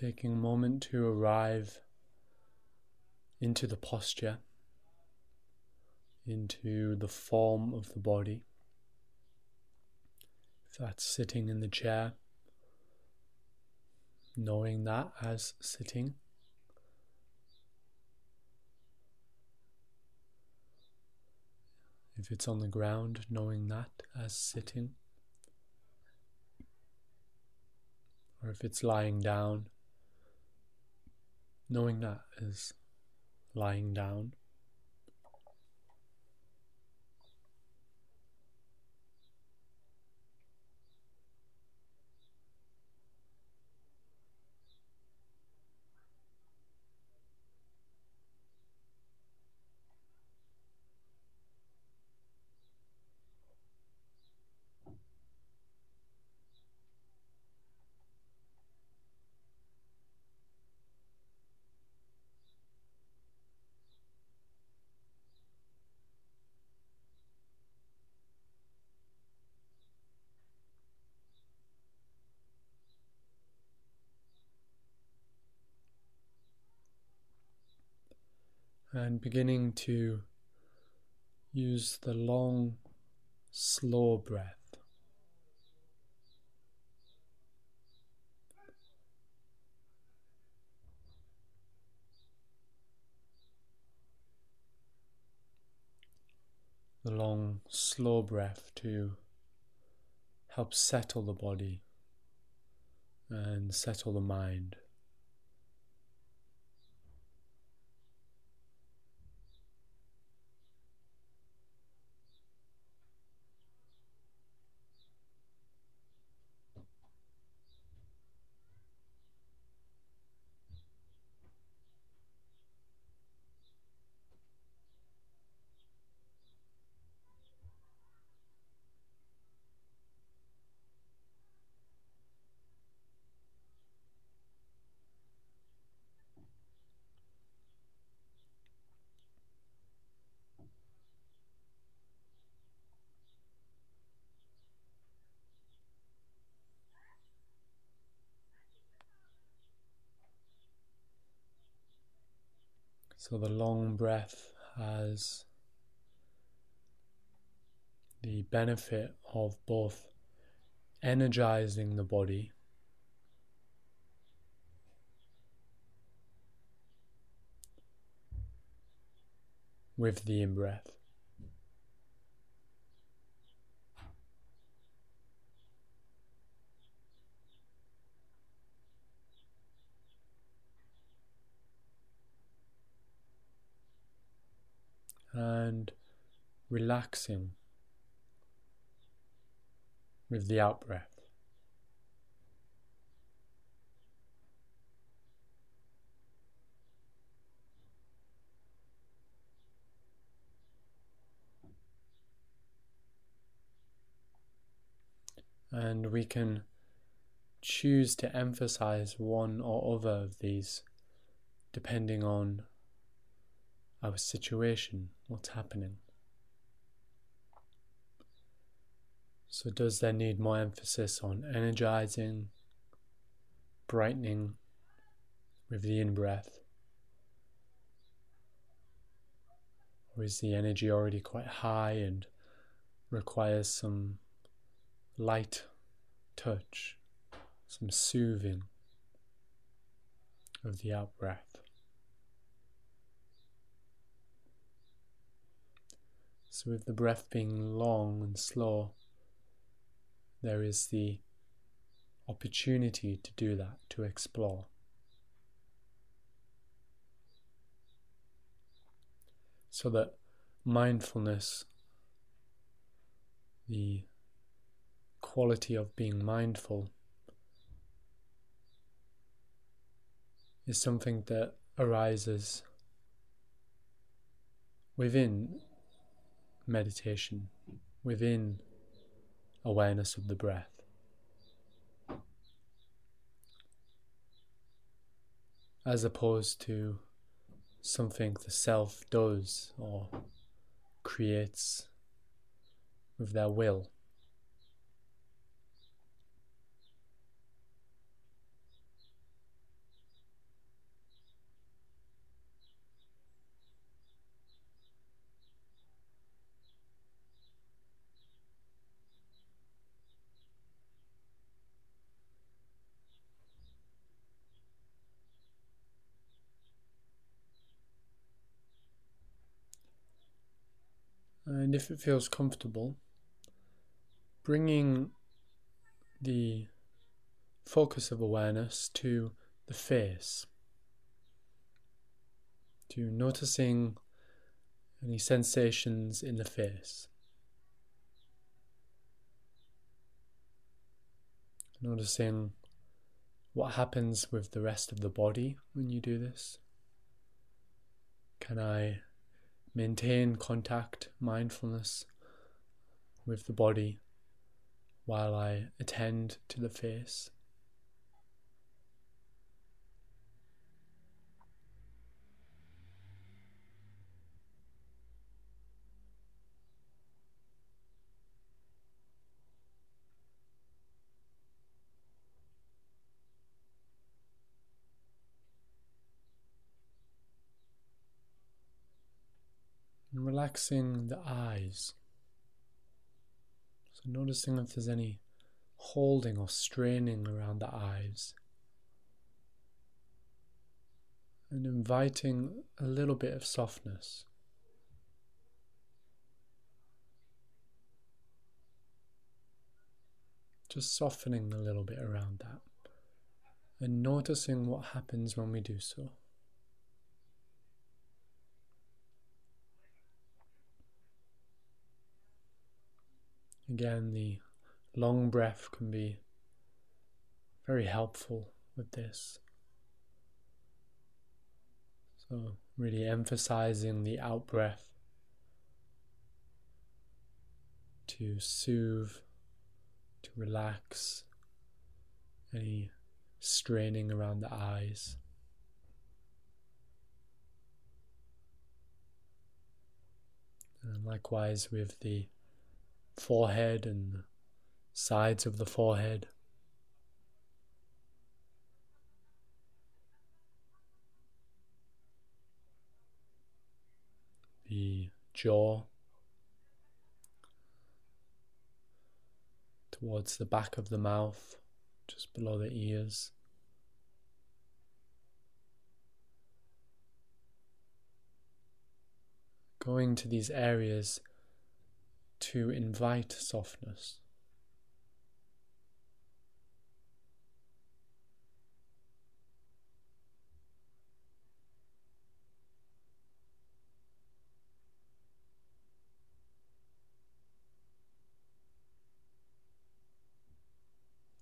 taking a moment to arrive into the posture, into the form of the body. If that's sitting in the chair, knowing that as sitting. If it's on the ground, knowing that as sitting. Or if it's lying down, knowing that is lying down. And beginning to use the long, slow breath. The long, slow breath to help settle the body and settle the mind. So the long breath has the benefit of both energizing the body with the in breath. and relaxing with the out breath. And we can choose to emphasize one or other of these depending on our situation, what's happening. So, does there need more emphasis on energizing, brightening with the in breath? Or is the energy already quite high and requires some light touch, some soothing of the out breath? So, with the breath being long and slow, there is the opportunity to do that, to explore. So that mindfulness, the quality of being mindful, is something that arises within meditation within awareness of the breath. As opposed to something the self does or creates with their will. And if it feels comfortable, bringing the focus of awareness to the face, to noticing any sensations in the face. Noticing what happens with the rest of the body when you do this. Can I maintain contact, mindfulness with the body while I attend to the face? and relaxing the eyes. So, noticing if there's any holding or straining around the eyes. And inviting a little bit of softness. Just softening a little bit around that. And noticing what happens when we do so. Again, the long breath can be very helpful with this. So, really emphasizing the out breath to soothe, to relax any straining around the eyes. And likewise with the forehead and sides of the forehead. The jaw towards the back of the mouth, just below the ears. Going to these areas to invite softness.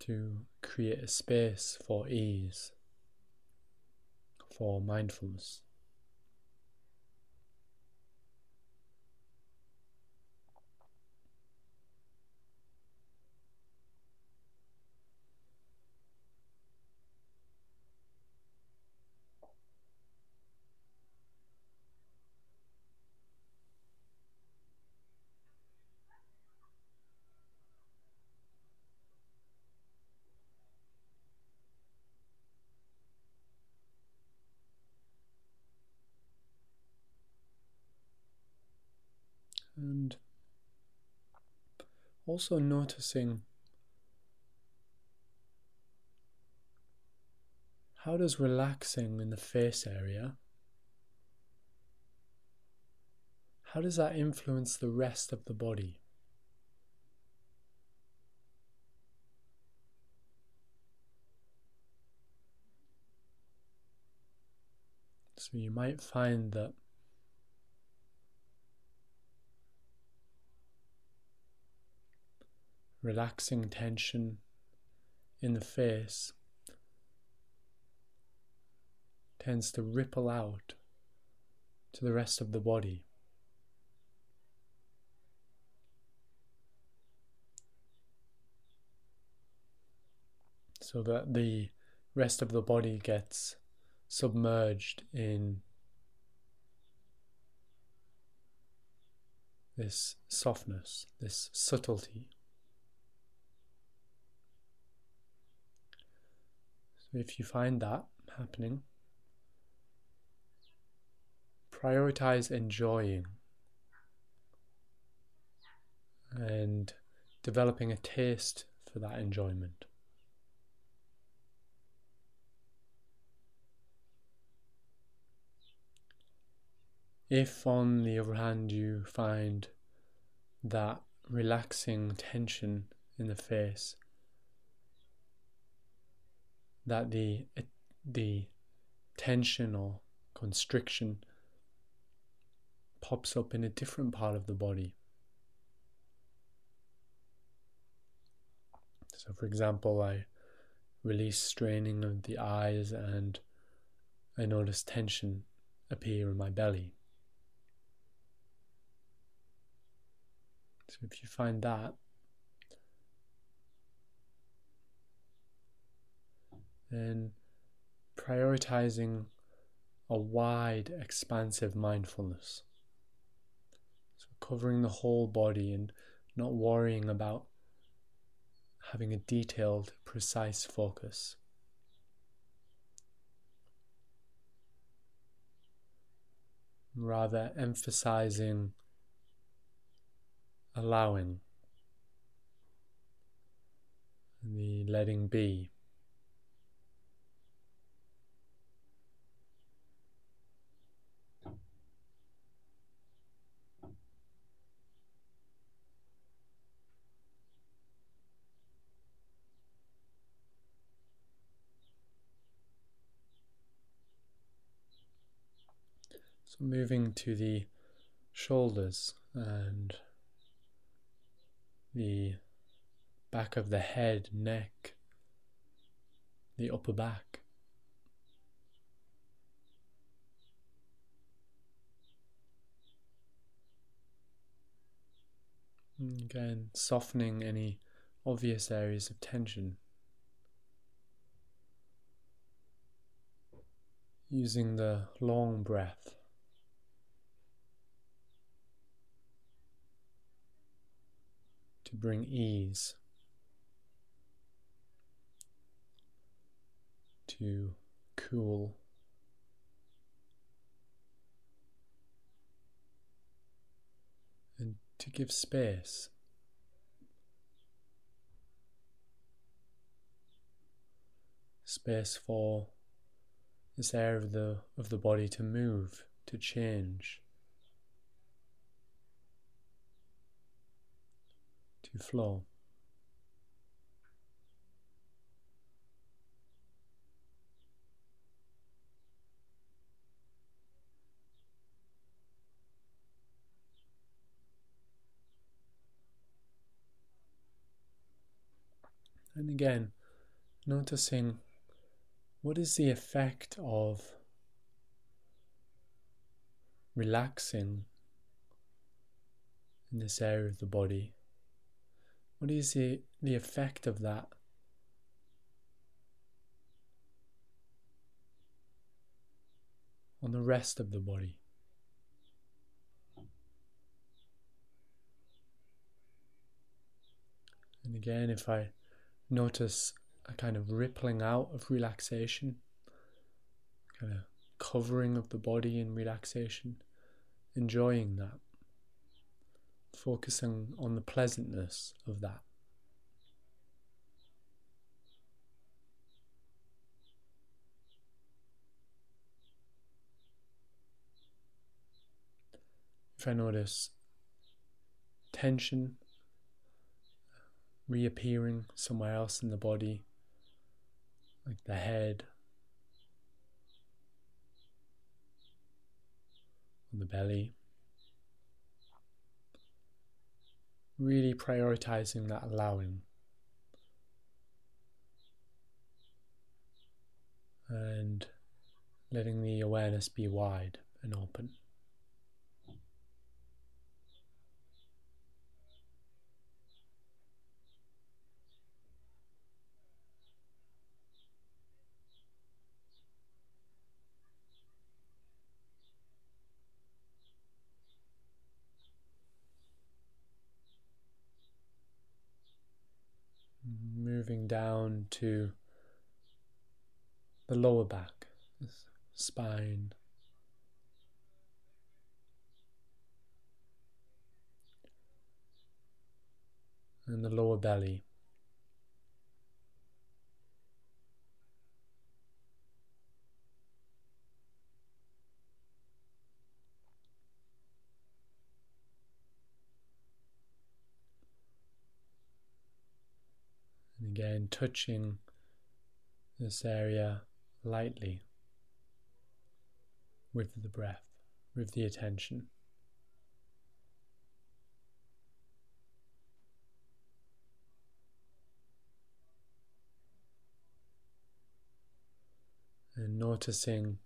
To create a space for ease, for mindfulness. and also noticing how does relaxing in the face area how does that influence the rest of the body? So you might find that relaxing tension in the face tends to ripple out to the rest of the body. So that the rest of the body gets submerged in this softness, this subtlety. If you find that happening, prioritize enjoying and developing a taste for that enjoyment. If, on the other hand, you find that relaxing tension in the face that the uh, the tension or constriction pops up in a different part of the body. So, for example, I release straining of the eyes and I notice tension appear in my belly. So, if you find that, then prioritizing a wide, expansive mindfulness. So, covering the whole body and not worrying about having a detailed, precise focus. Rather emphasizing allowing the letting be. So moving to the shoulders and the back of the head, neck, the upper back. Again, softening any obvious areas of tension. Using the long breath. Bring ease, to cool. And to give space. Space for this area of the of the body to move, to change. To flow. And again, noticing what is the effect of relaxing in this area of the body what is the, the effect of that? On the rest of the body. And again, if I notice a kind of rippling out of relaxation, kind of covering of the body in relaxation, enjoying that focusing on the pleasantness of that. If I notice tension reappearing somewhere else in the body, like the head, on the belly. Really prioritizing that allowing. And letting the awareness be wide and open. moving down to the lower back, spine. And the lower belly. Again, touching this area lightly with the breath, with the attention. And noticing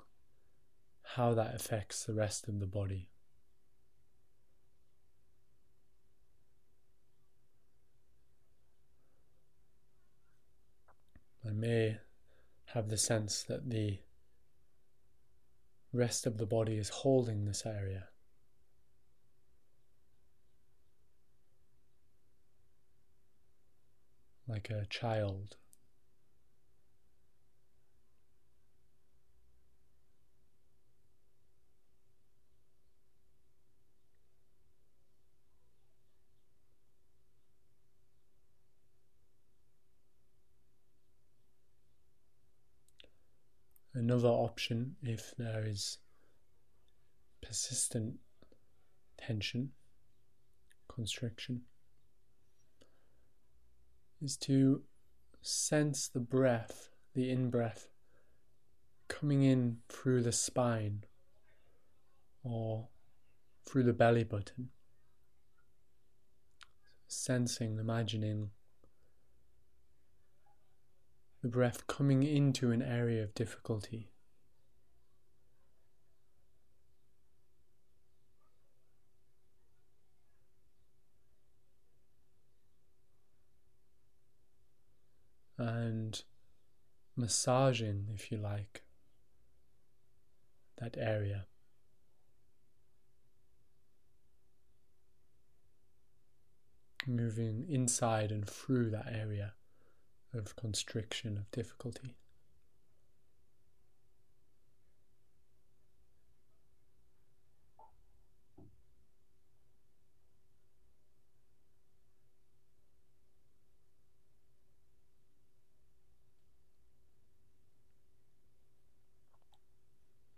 how that affects the rest of the body. May have the sense that the rest of the body is holding this area. Like a child Another option, if there is persistent tension, constriction, is to sense the breath, the in breath, coming in through the spine or through the belly button. Sensing, imagining the breath coming into an area of difficulty. And massaging, if you like, that area. Moving inside and through that area of constriction, of difficulty.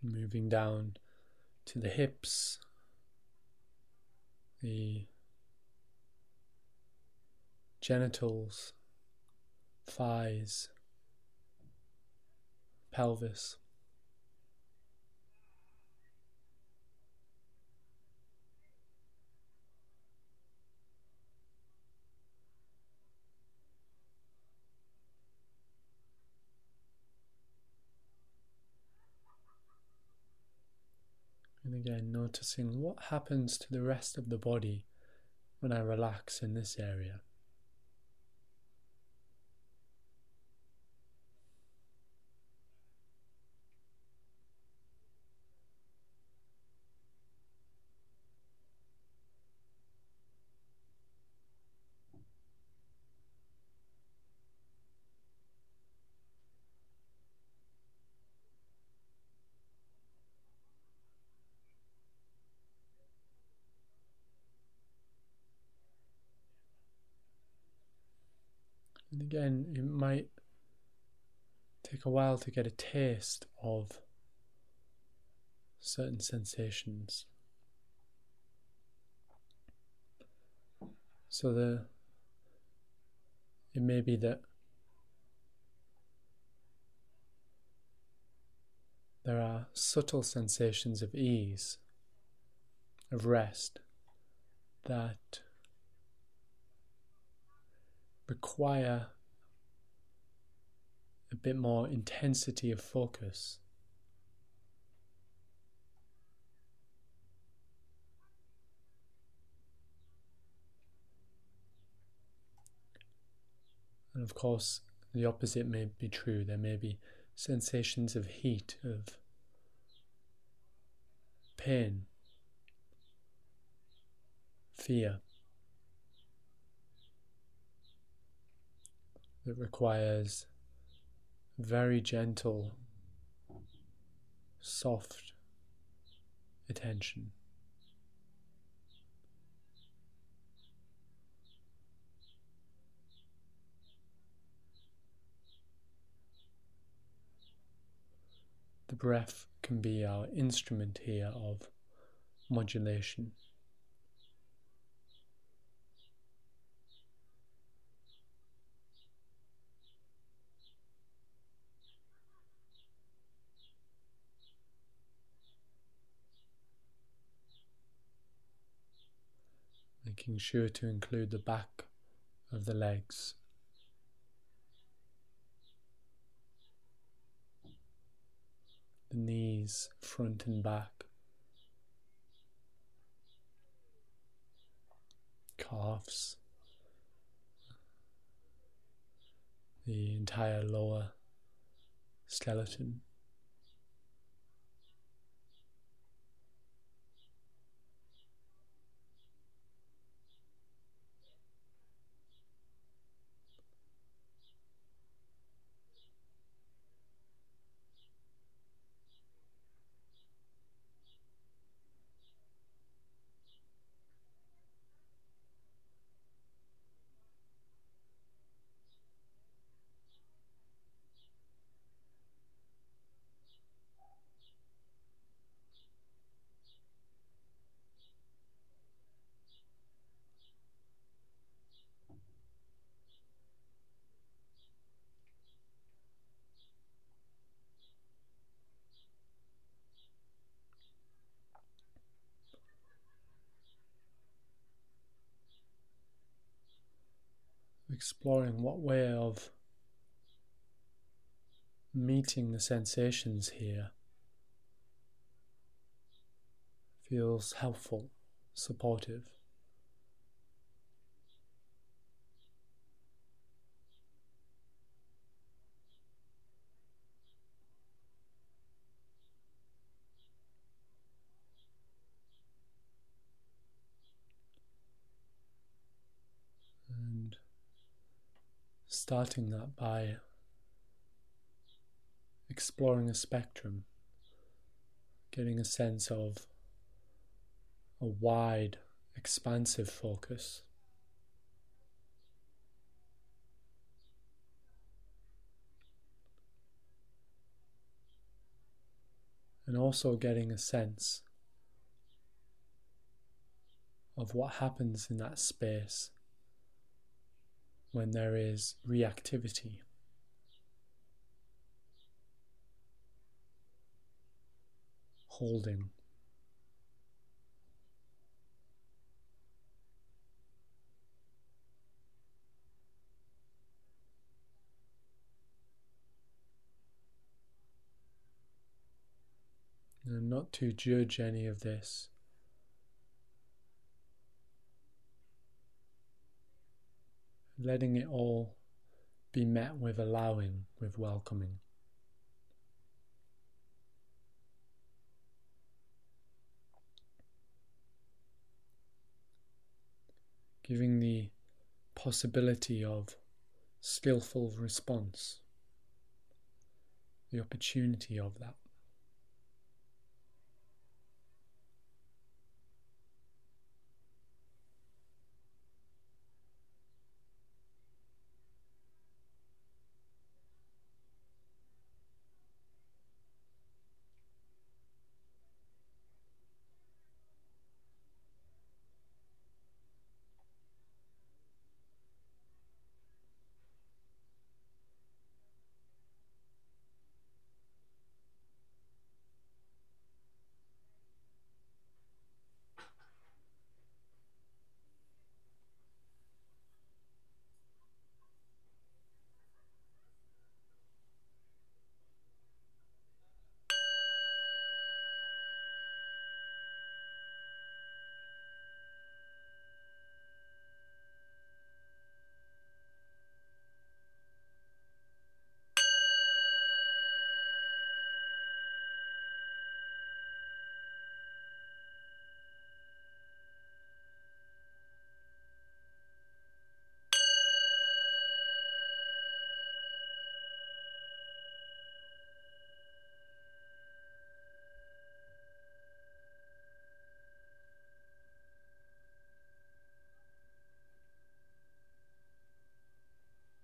Moving down to the hips, the genitals, thighs, pelvis. And again, noticing what happens to the rest of the body when I relax in this area. And again, it might take a while to get a taste of certain sensations. So the it may be that there are subtle sensations of ease, of rest, that require a bit more intensity of focus. And of course, the opposite may be true. There may be sensations of heat, of pain, fear. that requires very gentle, soft attention. The breath can be our instrument here of modulation. Making sure to include the back of the legs. The knees, front and back. Calves. The entire lower skeleton. Exploring what way of meeting the sensations here feels helpful, supportive. Starting that by exploring a spectrum, getting a sense of a wide, expansive focus. And also getting a sense of what happens in that space when there is reactivity. Holding. And not to judge any of this. Letting it all be met with allowing, with welcoming. Giving the possibility of skillful response, the opportunity of that.